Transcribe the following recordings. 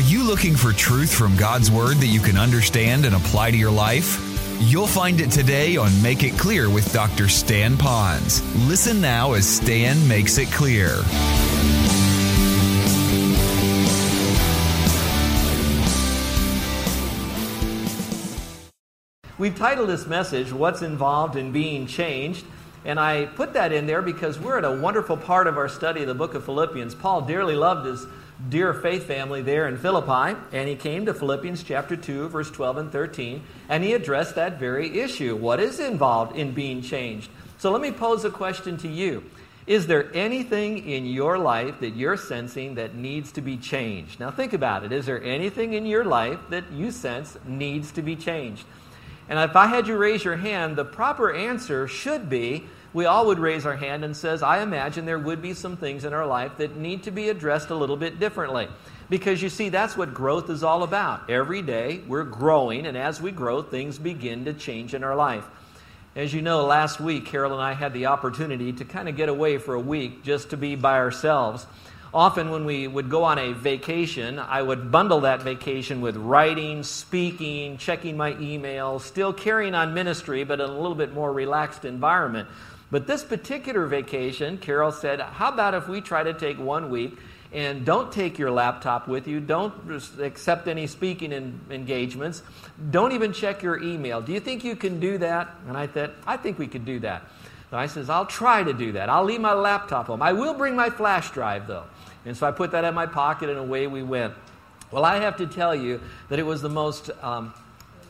Are you looking for truth from God's Word that you can understand and apply to your life? You'll find it today on Make It Clear with Dr. Stan Ponz. Listen now as Stan makes it clear. We've titled this message, What's Involved in Being Changed? And I put that in there because we're at a wonderful part of our study of the book of Philippians. Paul dearly loved his dear faith family there in Philippi, and he came to Philippians chapter 2, verse 12 and 13, and he addressed that very issue. What is involved in being changed? So let me pose a question to you. Is there anything in your life that you're sensing that needs to be changed? Now think about it. Is there anything in your life that you sense needs to be changed? And if I had you raise your hand, the proper answer should be we all would raise our hand and says, I imagine there would be some things in our life that need to be addressed a little bit differently. Because you see, that's what growth is all about. Every day we're growing, and as we grow, things begin to change in our life. As you know, last week, Carol and I had the opportunity to kind of get away for a week just to be by ourselves. Often, when we would go on a vacation, I would bundle that vacation with writing, speaking, checking my email, still carrying on ministry, but in a little bit more relaxed environment. But this particular vacation, Carol said, How about if we try to take one week and don't take your laptop with you. Don't accept any speaking engagements. Don't even check your email. Do you think you can do that? And I said, I think we could do that. I says, I'll try to do that. I'll leave my laptop home. I will bring my flash drive though. And so I put that in my pocket and away we went. Well, I have to tell you that it was the most um,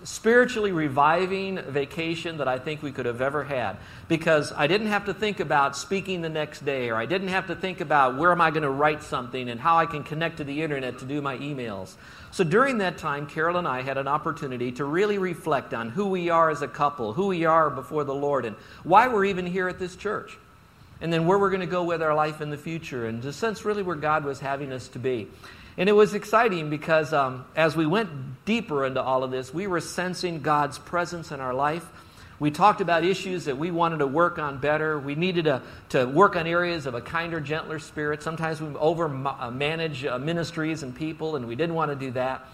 spiritually reviving vacation that I think we could have ever had because I didn't have to think about speaking the next day or I didn't have to think about where am I going to write something and how I can connect to the internet to do my emails. So during that time, Carol and I had an opportunity to really reflect on who we are as a couple, who we are before the Lord, and why we're even here at this church. And then where we're going to go with our life in the future, and the sense really where God was having us to be. And it was exciting because um, as we went deeper into all of this, we were sensing God's presence in our life. We talked about issues that we wanted to work on better. We needed to, to work on areas of a kinder, gentler spirit. Sometimes we over uh, manage uh, ministries and people, and we didn't want to do that.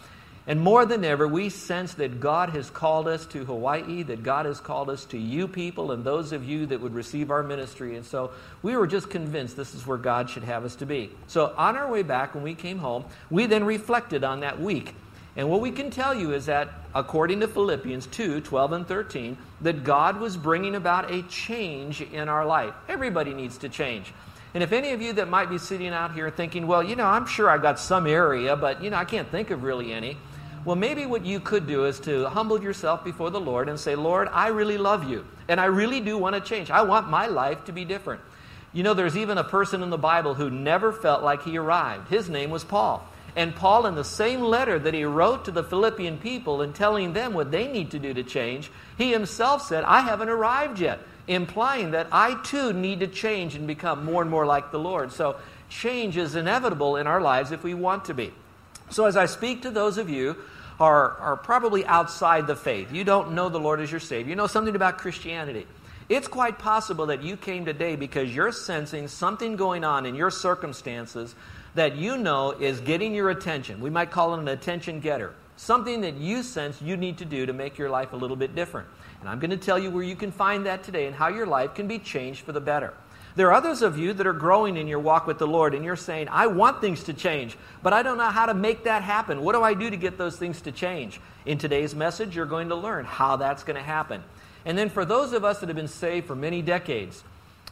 And more than ever, we sense that God has called us to Hawaii, that God has called us to you people and those of you that would receive our ministry. And so we were just convinced this is where God should have us to be. So on our way back, when we came home, we then reflected on that week. And what we can tell you is that, according to Philippians 2 12 and 13, that God was bringing about a change in our life. Everybody needs to change. And if any of you that might be sitting out here thinking, well, you know, I'm sure I've got some area, but, you know, I can't think of really any. Well, maybe what you could do is to humble yourself before the Lord and say, Lord, I really love you, and I really do want to change. I want my life to be different. You know, there's even a person in the Bible who never felt like he arrived. His name was Paul. And Paul, in the same letter that he wrote to the Philippian people and telling them what they need to do to change, he himself said, I haven't arrived yet, implying that I too need to change and become more and more like the Lord. So, change is inevitable in our lives if we want to be. So, as I speak to those of you are, are probably outside the faith. You don't know the Lord as your Savior. You know something about Christianity. It's quite possible that you came today because you're sensing something going on in your circumstances that you know is getting your attention. We might call it an attention getter. Something that you sense you need to do to make your life a little bit different. And I'm going to tell you where you can find that today and how your life can be changed for the better. There are others of you that are growing in your walk with the Lord, and you're saying, I want things to change, but I don't know how to make that happen. What do I do to get those things to change? In today's message, you're going to learn how that's going to happen. And then for those of us that have been saved for many decades,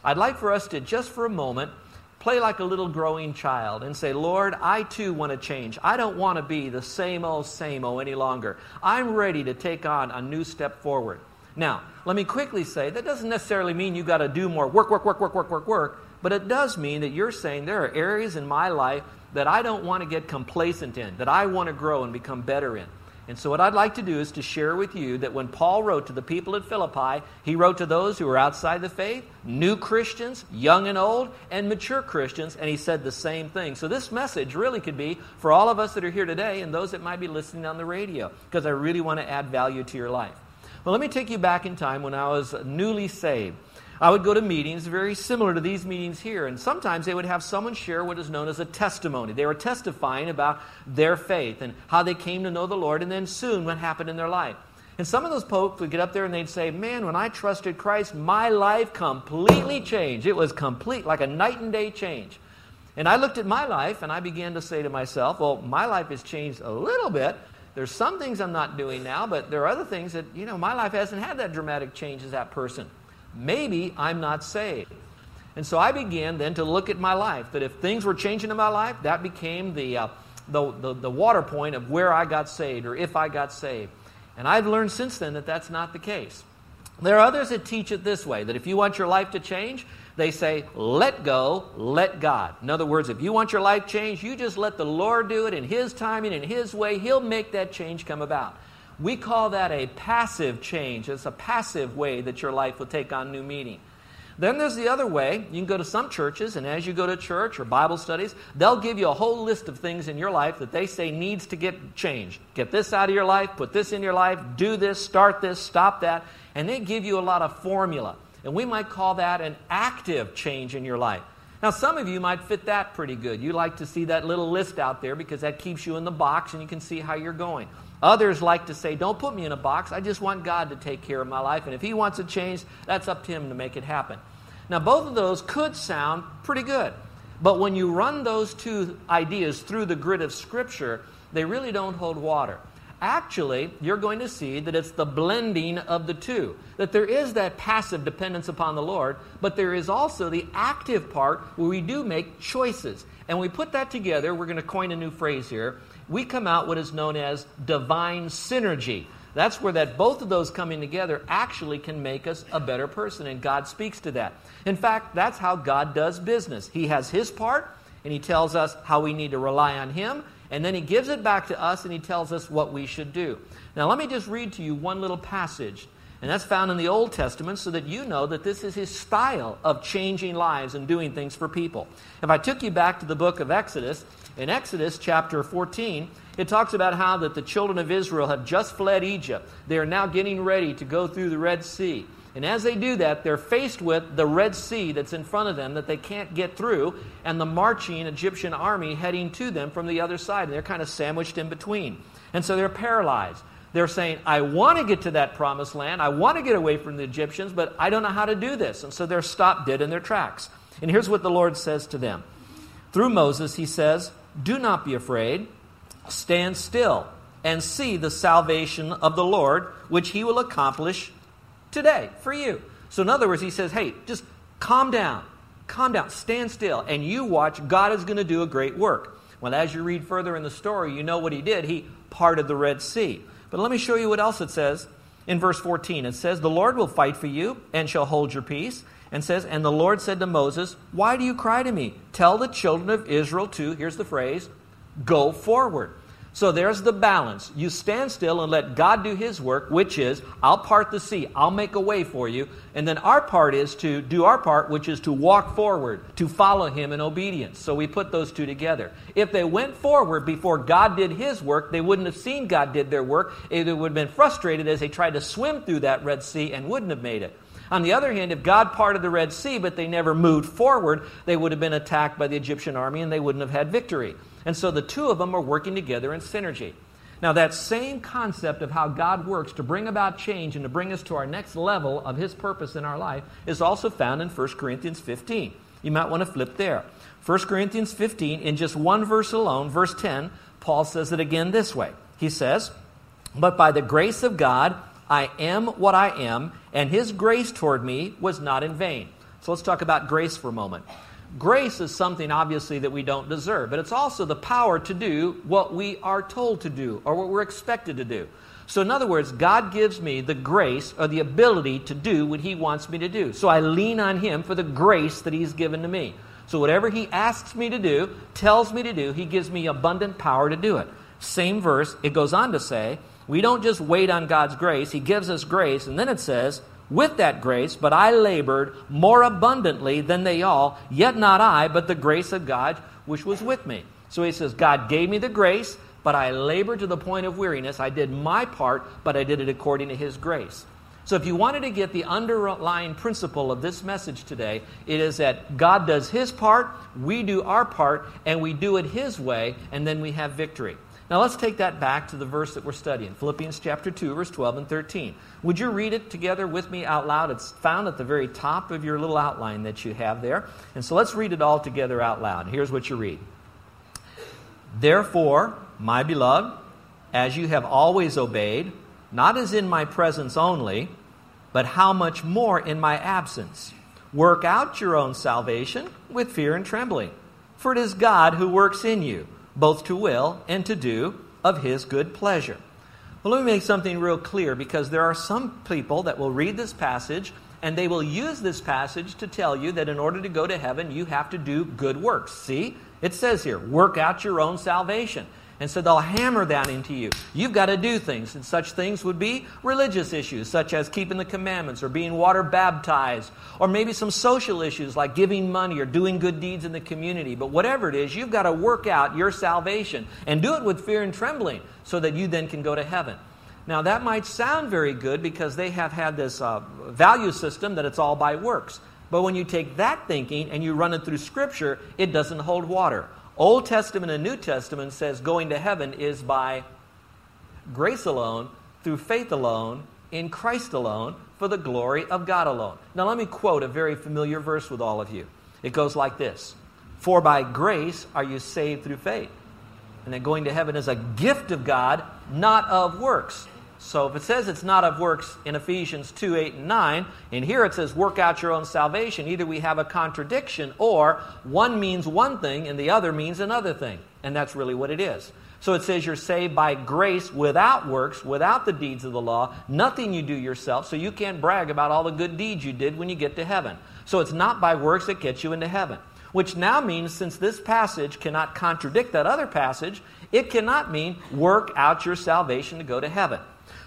I'd like for us to just for a moment play like a little growing child and say, Lord, I too want to change. I don't want to be the same old, same old any longer. I'm ready to take on a new step forward. Now, let me quickly say that doesn't necessarily mean you've got to do more work, work, work, work, work, work, work, but it does mean that you're saying there are areas in my life that I don't want to get complacent in, that I want to grow and become better in. And so, what I'd like to do is to share with you that when Paul wrote to the people at Philippi, he wrote to those who were outside the faith, new Christians, young and old, and mature Christians, and he said the same thing. So, this message really could be for all of us that are here today and those that might be listening on the radio, because I really want to add value to your life. Well, let me take you back in time when I was newly saved. I would go to meetings very similar to these meetings here, and sometimes they would have someone share what is known as a testimony. They were testifying about their faith and how they came to know the Lord, and then soon what happened in their life. And some of those folks would get up there and they'd say, Man, when I trusted Christ, my life completely changed. It was complete, like a night and day change. And I looked at my life and I began to say to myself, Well, my life has changed a little bit. There's some things I'm not doing now, but there are other things that, you know, my life hasn't had that dramatic change as that person. Maybe I'm not saved. And so I began then to look at my life, that if things were changing in my life, that became the, uh, the, the, the water point of where I got saved or if I got saved. And I've learned since then that that's not the case. There are others that teach it this way that if you want your life to change, they say, let go, let God. In other words, if you want your life changed, you just let the Lord do it in His timing, in His way. He'll make that change come about. We call that a passive change. It's a passive way that your life will take on new meaning. Then there's the other way. You can go to some churches, and as you go to church or Bible studies, they'll give you a whole list of things in your life that they say needs to get changed. Get this out of your life, put this in your life, do this, start this, stop that. And they give you a lot of formula. And we might call that an active change in your life. Now, some of you might fit that pretty good. You like to see that little list out there because that keeps you in the box and you can see how you're going. Others like to say, Don't put me in a box. I just want God to take care of my life. And if He wants a change, that's up to Him to make it happen. Now, both of those could sound pretty good. But when you run those two ideas through the grid of Scripture, they really don't hold water. Actually, you're going to see that it's the blending of the two. That there is that passive dependence upon the Lord, but there is also the active part where we do make choices. And we put that together, we're going to coin a new phrase here we come out what is known as divine synergy. That's where that both of those coming together actually can make us a better person, and God speaks to that. In fact, that's how God does business. He has His part, and He tells us how we need to rely on Him, and then He gives it back to us, and He tells us what we should do. Now, let me just read to you one little passage, and that's found in the Old Testament, so that you know that this is His style of changing lives and doing things for people. If I took you back to the book of Exodus, in Exodus chapter 14, it talks about how that the children of Israel have just fled Egypt. They are now getting ready to go through the Red Sea. And as they do that, they're faced with the Red Sea that's in front of them that they can't get through, and the marching Egyptian army heading to them from the other side. And they're kind of sandwiched in between. And so they're paralyzed. They're saying, I want to get to that promised land. I want to get away from the Egyptians, but I don't know how to do this. And so they're stopped dead in their tracks. And here's what the Lord says to them. Through Moses, he says, do not be afraid. Stand still and see the salvation of the Lord, which he will accomplish today for you. So, in other words, he says, hey, just calm down. Calm down. Stand still. And you watch. God is going to do a great work. Well, as you read further in the story, you know what he did. He parted the Red Sea. But let me show you what else it says in verse 14. It says, The Lord will fight for you and shall hold your peace and says, And the Lord said to Moses, Why do you cry to me? Tell the children of Israel to, here's the phrase, go forward. So there's the balance. You stand still and let God do His work, which is, I'll part the sea, I'll make a way for you. And then our part is to do our part, which is to walk forward, to follow Him in obedience. So we put those two together. If they went forward before God did His work, they wouldn't have seen God did their work. They would have been frustrated as they tried to swim through that Red Sea and wouldn't have made it. On the other hand, if God parted the Red Sea, but they never moved forward, they would have been attacked by the Egyptian army and they wouldn't have had victory. And so the two of them are working together in synergy. Now, that same concept of how God works to bring about change and to bring us to our next level of His purpose in our life is also found in 1 Corinthians 15. You might want to flip there. 1 Corinthians 15, in just one verse alone, verse 10, Paul says it again this way. He says, But by the grace of God, I am what I am, and his grace toward me was not in vain. So let's talk about grace for a moment. Grace is something, obviously, that we don't deserve, but it's also the power to do what we are told to do or what we're expected to do. So, in other words, God gives me the grace or the ability to do what He wants me to do. So, I lean on Him for the grace that He's given to me. So, whatever He asks me to do, tells me to do, He gives me abundant power to do it. Same verse, it goes on to say, we don't just wait on God's grace, He gives us grace, and then it says, with that grace, but I labored more abundantly than they all, yet not I, but the grace of God which was with me. So he says, God gave me the grace, but I labored to the point of weariness. I did my part, but I did it according to his grace. So, if you wanted to get the underlying principle of this message today, it is that God does His part, we do our part, and we do it His way, and then we have victory. Now, let's take that back to the verse that we're studying Philippians chapter 2, verse 12 and 13. Would you read it together with me out loud? It's found at the very top of your little outline that you have there. And so let's read it all together out loud. Here's what you read Therefore, my beloved, as you have always obeyed, not as in my presence only, but how much more in my absence. Work out your own salvation with fear and trembling. For it is God who works in you, both to will and to do of his good pleasure. Well, let me make something real clear because there are some people that will read this passage and they will use this passage to tell you that in order to go to heaven, you have to do good works. See? It says here, work out your own salvation. And so they'll hammer that into you. You've got to do things. And such things would be religious issues, such as keeping the commandments or being water baptized, or maybe some social issues like giving money or doing good deeds in the community. But whatever it is, you've got to work out your salvation and do it with fear and trembling so that you then can go to heaven. Now, that might sound very good because they have had this uh, value system that it's all by works. But when you take that thinking and you run it through Scripture, it doesn't hold water. Old Testament and New Testament says going to heaven is by grace alone, through faith alone, in Christ alone, for the glory of God alone. Now, let me quote a very familiar verse with all of you. It goes like this For by grace are you saved through faith. And that going to heaven is a gift of God, not of works. So if it says it's not of works in Ephesians 2 8 and 9, and here it says work out your own salvation, either we have a contradiction or one means one thing and the other means another thing. And that's really what it is. So it says you're saved by grace without works, without the deeds of the law, nothing you do yourself, so you can't brag about all the good deeds you did when you get to heaven. So it's not by works that gets you into heaven. Which now means, since this passage cannot contradict that other passage, it cannot mean work out your salvation to go to heaven.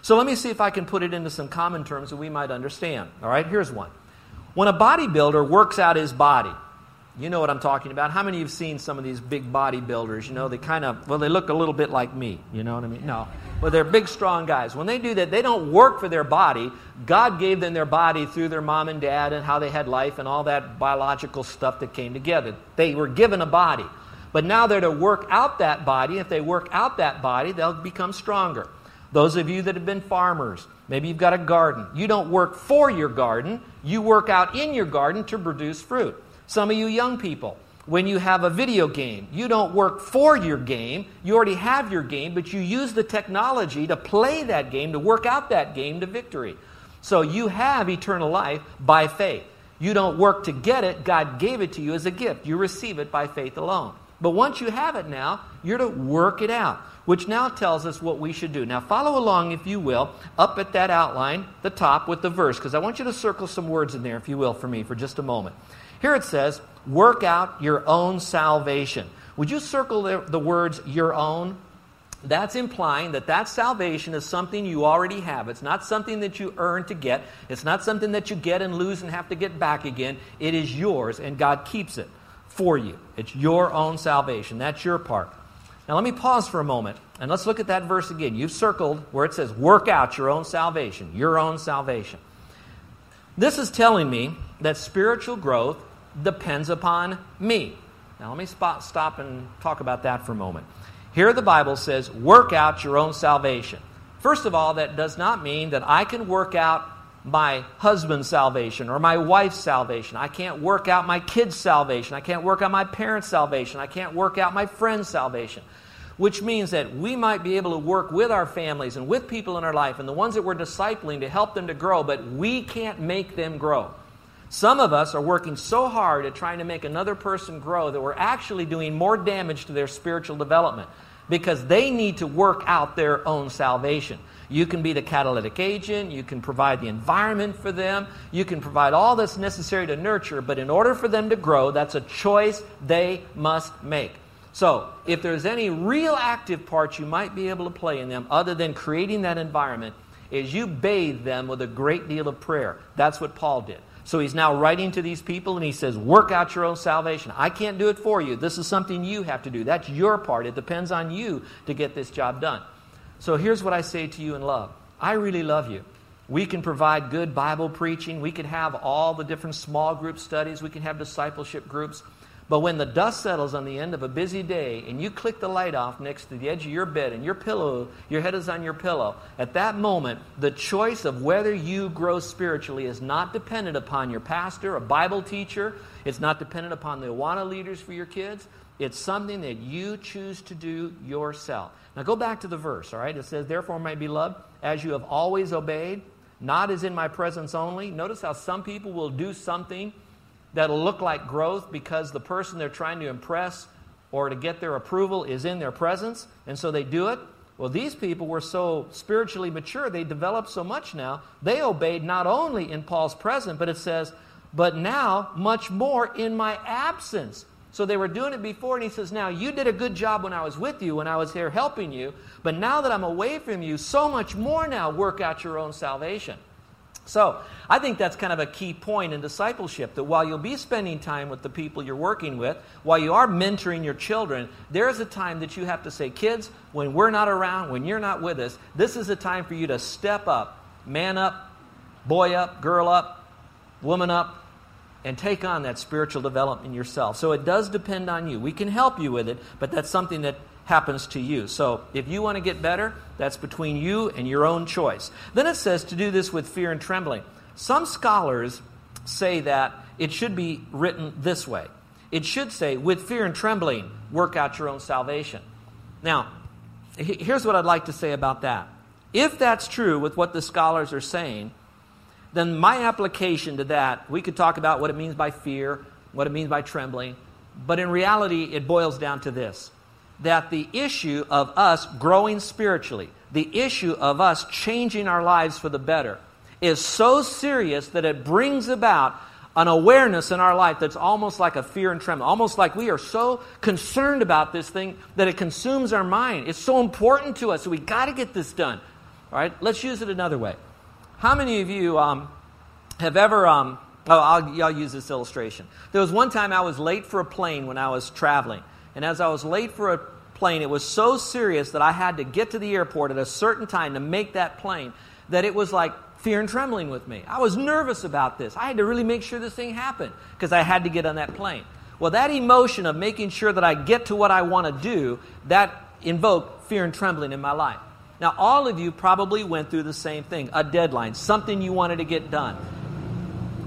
So let me see if I can put it into some common terms that we might understand. All right, here's one. When a bodybuilder works out his body, you know what I'm talking about. How many of you have seen some of these big bodybuilders? You know, they kind of, well, they look a little bit like me. You know what I mean? No. But they're big, strong guys. When they do that, they don't work for their body. God gave them their body through their mom and dad and how they had life and all that biological stuff that came together. They were given a body. But now they're to work out that body. If they work out that body, they'll become stronger. Those of you that have been farmers, maybe you've got a garden. You don't work for your garden, you work out in your garden to produce fruit. Some of you young people, when you have a video game, you don't work for your game. You already have your game, but you use the technology to play that game, to work out that game to victory. So you have eternal life by faith. You don't work to get it, God gave it to you as a gift. You receive it by faith alone. But once you have it now, you're to work it out which now tells us what we should do. Now, follow along, if you will, up at that outline, the top, with the verse, because I want you to circle some words in there, if you will, for me, for just a moment. Here it says, work out your own salvation. Would you circle the, the words your own? That's implying that that salvation is something you already have. It's not something that you earn to get. It's not something that you get and lose and have to get back again. It is yours, and God keeps it for you. It's your own salvation. That's your part. Now, let me pause for a moment and let's look at that verse again. You've circled where it says, work out your own salvation, your own salvation. This is telling me that spiritual growth depends upon me. Now, let me spot, stop and talk about that for a moment. Here, the Bible says, work out your own salvation. First of all, that does not mean that I can work out my husband's salvation or my wife's salvation. I can't work out my kids' salvation. I can't work out my parents' salvation. I can't work out my friend's salvation. Which means that we might be able to work with our families and with people in our life and the ones that we're discipling to help them to grow, but we can't make them grow. Some of us are working so hard at trying to make another person grow that we're actually doing more damage to their spiritual development because they need to work out their own salvation. You can be the catalytic agent, you can provide the environment for them, you can provide all that's necessary to nurture, but in order for them to grow, that's a choice they must make. So, if there's any real active part you might be able to play in them other than creating that environment, is you bathe them with a great deal of prayer. That's what Paul did. So he's now writing to these people and he says, Work out your own salvation. I can't do it for you. This is something you have to do. That's your part. It depends on you to get this job done. So here's what I say to you in love I really love you. We can provide good Bible preaching. We can have all the different small group studies. We can have discipleship groups. But when the dust settles on the end of a busy day and you click the light off next to the edge of your bed and your pillow, your head is on your pillow, at that moment, the choice of whether you grow spiritually is not dependent upon your pastor, a Bible teacher. It's not dependent upon the Awana leaders for your kids. It's something that you choose to do yourself. Now go back to the verse, all right? It says, Therefore, my beloved, as you have always obeyed, not as in my presence only. Notice how some people will do something that'll look like growth because the person they're trying to impress or to get their approval is in their presence, and so they do it. Well, these people were so spiritually mature, they developed so much now, they obeyed not only in Paul's presence, but it says, but now much more in my absence. So they were doing it before, and he says, Now you did a good job when I was with you, when I was here helping you, but now that I'm away from you, so much more now work out your own salvation. So, I think that's kind of a key point in discipleship that while you'll be spending time with the people you're working with, while you are mentoring your children, there's a time that you have to say, kids, when we're not around, when you're not with us, this is a time for you to step up, man up, boy up, girl up, woman up, and take on that spiritual development yourself. So it does depend on you. We can help you with it, but that's something that happens to you. So if you want to get better, that's between you and your own choice. Then it says to do this with fear and trembling. Some scholars say that it should be written this way it should say, with fear and trembling, work out your own salvation. Now, here's what I'd like to say about that. If that's true with what the scholars are saying, then my application to that, we could talk about what it means by fear, what it means by trembling, but in reality, it boils down to this that the issue of us growing spiritually, the issue of us changing our lives for the better, is so serious that it brings about an awareness in our life that's almost like a fear and tremor, almost like we are so concerned about this thing that it consumes our mind. It's so important to us, so we got to get this done. All right, let's use it another way. How many of you um, have ever? Um, oh, I'll, I'll use this illustration. There was one time I was late for a plane when I was traveling, and as I was late for a plane, it was so serious that I had to get to the airport at a certain time to make that plane that it was like fear and trembling with me. I was nervous about this. I had to really make sure this thing happened because I had to get on that plane. Well, that emotion of making sure that I get to what I want to do, that invoked fear and trembling in my life. Now, all of you probably went through the same thing a deadline, something you wanted to get done.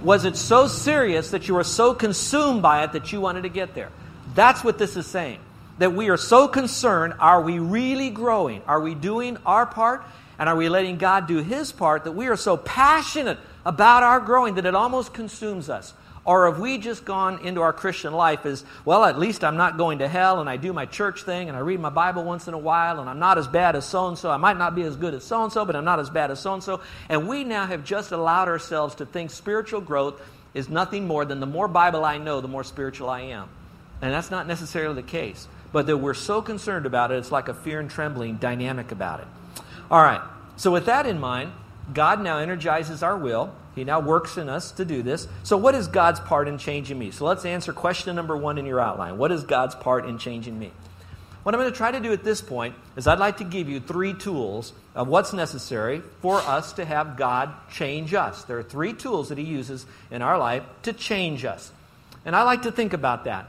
Was it so serious that you were so consumed by it that you wanted to get there? That's what this is saying. That we are so concerned are we really growing? Are we doing our part? And are we letting God do His part that we are so passionate about our growing that it almost consumes us? Or have we just gone into our Christian life as, well, at least I'm not going to hell and I do my church thing and I read my Bible once in a while and I'm not as bad as so and so. I might not be as good as so and so, but I'm not as bad as so and so. And we now have just allowed ourselves to think spiritual growth is nothing more than the more Bible I know, the more spiritual I am. And that's not necessarily the case. But that we're so concerned about it, it's like a fear and trembling dynamic about it. All right. So, with that in mind, God now energizes our will. He now works in us to do this. So, what is God's part in changing me? So, let's answer question number one in your outline. What is God's part in changing me? What I'm going to try to do at this point is I'd like to give you three tools of what's necessary for us to have God change us. There are three tools that He uses in our life to change us. And I like to think about that.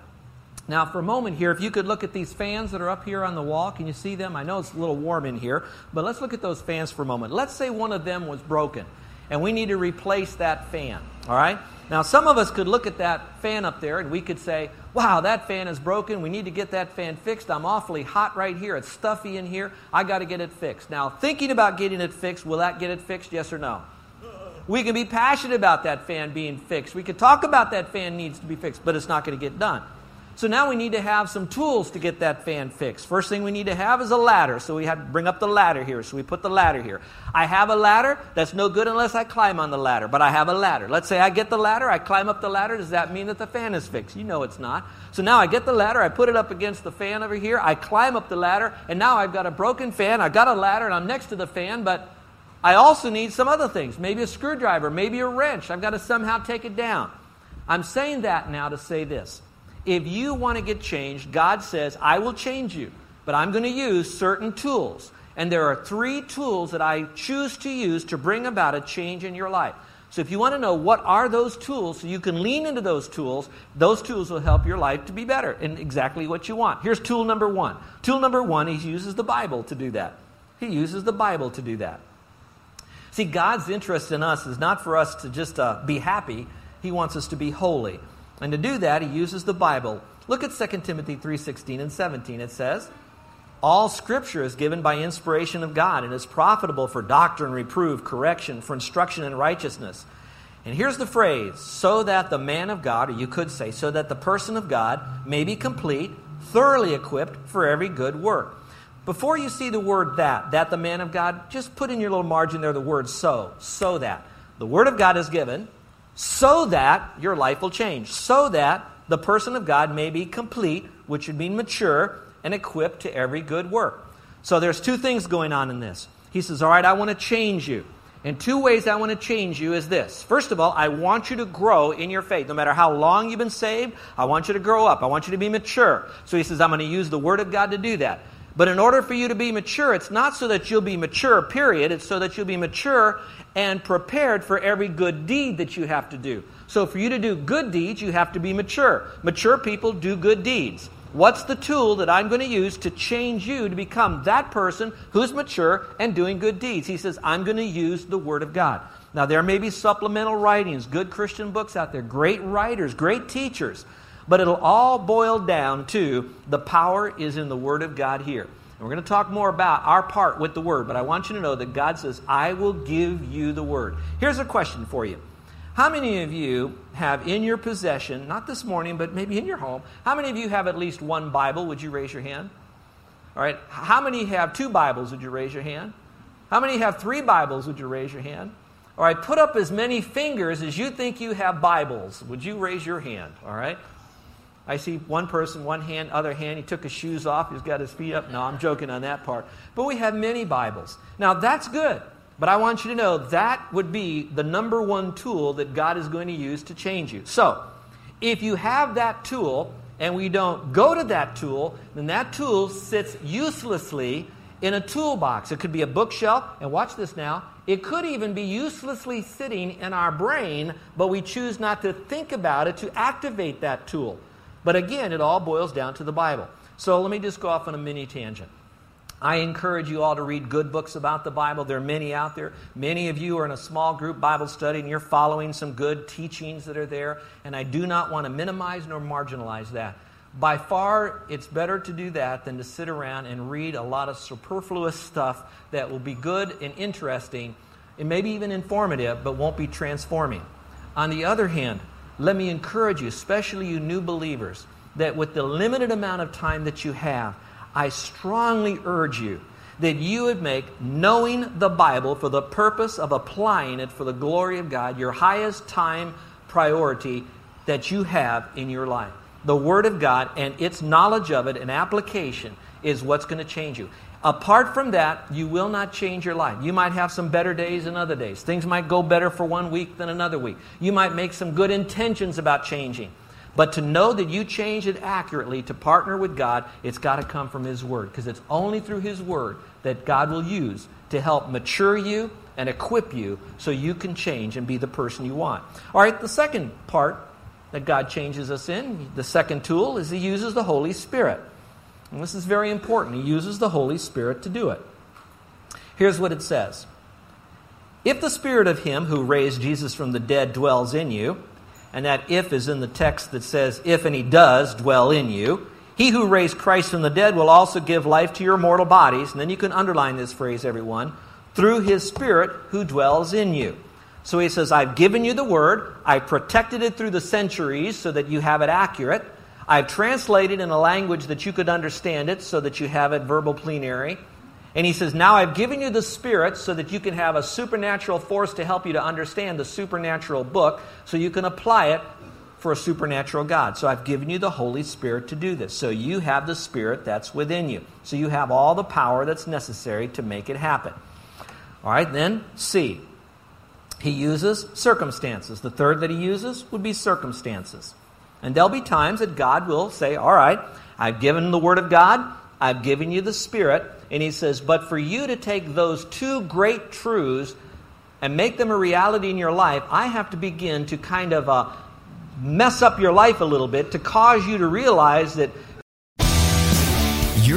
Now, for a moment here, if you could look at these fans that are up here on the wall, can you see them? I know it's a little warm in here, but let's look at those fans for a moment. Let's say one of them was broken, and we need to replace that fan, all right? Now, some of us could look at that fan up there and we could say, wow, that fan is broken. We need to get that fan fixed. I'm awfully hot right here. It's stuffy in here. I got to get it fixed. Now, thinking about getting it fixed, will that get it fixed? Yes or no? We can be passionate about that fan being fixed. We could talk about that fan needs to be fixed, but it's not going to get done. So now we need to have some tools to get that fan fixed. First thing we need to have is a ladder. So we have to bring up the ladder here. So we put the ladder here. I have a ladder. That's no good unless I climb on the ladder, but I have a ladder. Let's say I get the ladder, I climb up the ladder. Does that mean that the fan is fixed? You know it's not. So now I get the ladder, I put it up against the fan over here, I climb up the ladder, and now I've got a broken fan. I've got a ladder, and I'm next to the fan, but I also need some other things. Maybe a screwdriver, maybe a wrench. I've got to somehow take it down. I'm saying that now to say this. If you want to get changed, God says, I will change you, but I'm going to use certain tools. And there are three tools that I choose to use to bring about a change in your life. So if you want to know what are those tools, so you can lean into those tools, those tools will help your life to be better and exactly what you want. Here's tool number one. Tool number one, he uses the Bible to do that. He uses the Bible to do that. See, God's interest in us is not for us to just uh, be happy. He wants us to be holy. And to do that, he uses the Bible. Look at 2 Timothy 3:16 and 17. It says, all scripture is given by inspiration of God and is profitable for doctrine, reproof, correction, for instruction in righteousness. And here's the phrase so that the man of God, or you could say, so that the person of God may be complete, thoroughly equipped for every good work. Before you see the word that, that the man of God, just put in your little margin there the word so, so that. The word of God is given so that your life will change, so that the person of God may be complete, which would mean mature, and equipped to every good work. So there's two things going on in this. He says, All right, I want to change you. And two ways I want to change you is this. First of all, I want you to grow in your faith. No matter how long you've been saved, I want you to grow up. I want you to be mature. So he says, I'm going to use the Word of God to do that. But in order for you to be mature, it's not so that you'll be mature, period. It's so that you'll be mature and prepared for every good deed that you have to do. So for you to do good deeds, you have to be mature. Mature people do good deeds. What's the tool that I'm going to use to change you to become that person who's mature and doing good deeds? He says, I'm going to use the Word of God. Now, there may be supplemental writings, good Christian books out there, great writers, great teachers, but it'll all boil down to the power is in the Word of God here. And we're going to talk more about our part with the Word, but I want you to know that God says, I will give you the Word. Here's a question for you how many of you have in your possession, not this morning, but maybe in your home, how many of you have at least one Bible? Would you raise your hand? All right. How many have two Bibles? Would you raise your hand? How many have three Bibles? Would you raise your hand? All right. Put up as many fingers as you think you have Bibles. Would you raise your hand? All right. I see one person, one hand, other hand, he took his shoes off, he's got his feet up. No, I'm joking on that part. But we have many Bibles. Now, that's good. But I want you to know that would be the number one tool that God is going to use to change you. So, if you have that tool and we don't go to that tool, then that tool sits uselessly in a toolbox. It could be a bookshelf, and watch this now. It could even be uselessly sitting in our brain, but we choose not to think about it to activate that tool. But again, it all boils down to the Bible. So let me just go off on a mini tangent. I encourage you all to read good books about the Bible. There are many out there. Many of you are in a small group Bible study and you're following some good teachings that are there. And I do not want to minimize nor marginalize that. By far, it's better to do that than to sit around and read a lot of superfluous stuff that will be good and interesting and maybe even informative, but won't be transforming. On the other hand, let me encourage you, especially you new believers, that with the limited amount of time that you have, I strongly urge you that you would make knowing the Bible for the purpose of applying it for the glory of God your highest time priority that you have in your life. The Word of God and its knowledge of it and application is what's going to change you. Apart from that, you will not change your life. You might have some better days than other days. Things might go better for one week than another week. You might make some good intentions about changing. But to know that you change it accurately to partner with God, it's got to come from His Word because it's only through His Word that God will use to help mature you and equip you so you can change and be the person you want. All right, the second part that God changes us in, the second tool, is He uses the Holy Spirit. And this is very important. He uses the Holy Spirit to do it. Here's what it says If the Spirit of Him who raised Jesus from the dead dwells in you, and that if is in the text that says, if and he does dwell in you. He who raised Christ from the dead will also give life to your mortal bodies. And then you can underline this phrase, everyone, through his Spirit who dwells in you. So he says, I've given you the word, I've protected it through the centuries so that you have it accurate. I've translated in a language that you could understand it so that you have it verbal plenary. And he says, Now I've given you the Spirit so that you can have a supernatural force to help you to understand the supernatural book so you can apply it for a supernatural God. So I've given you the Holy Spirit to do this. So you have the Spirit that's within you. So you have all the power that's necessary to make it happen. All right, then C. He uses circumstances. The third that he uses would be circumstances. And there'll be times that God will say, All right, I've given the Word of God, I've given you the Spirit And he says, But for you to take those two great truths and make them a reality in your life, I have to begin to kind of uh, mess up your life a little bit to cause you to realize that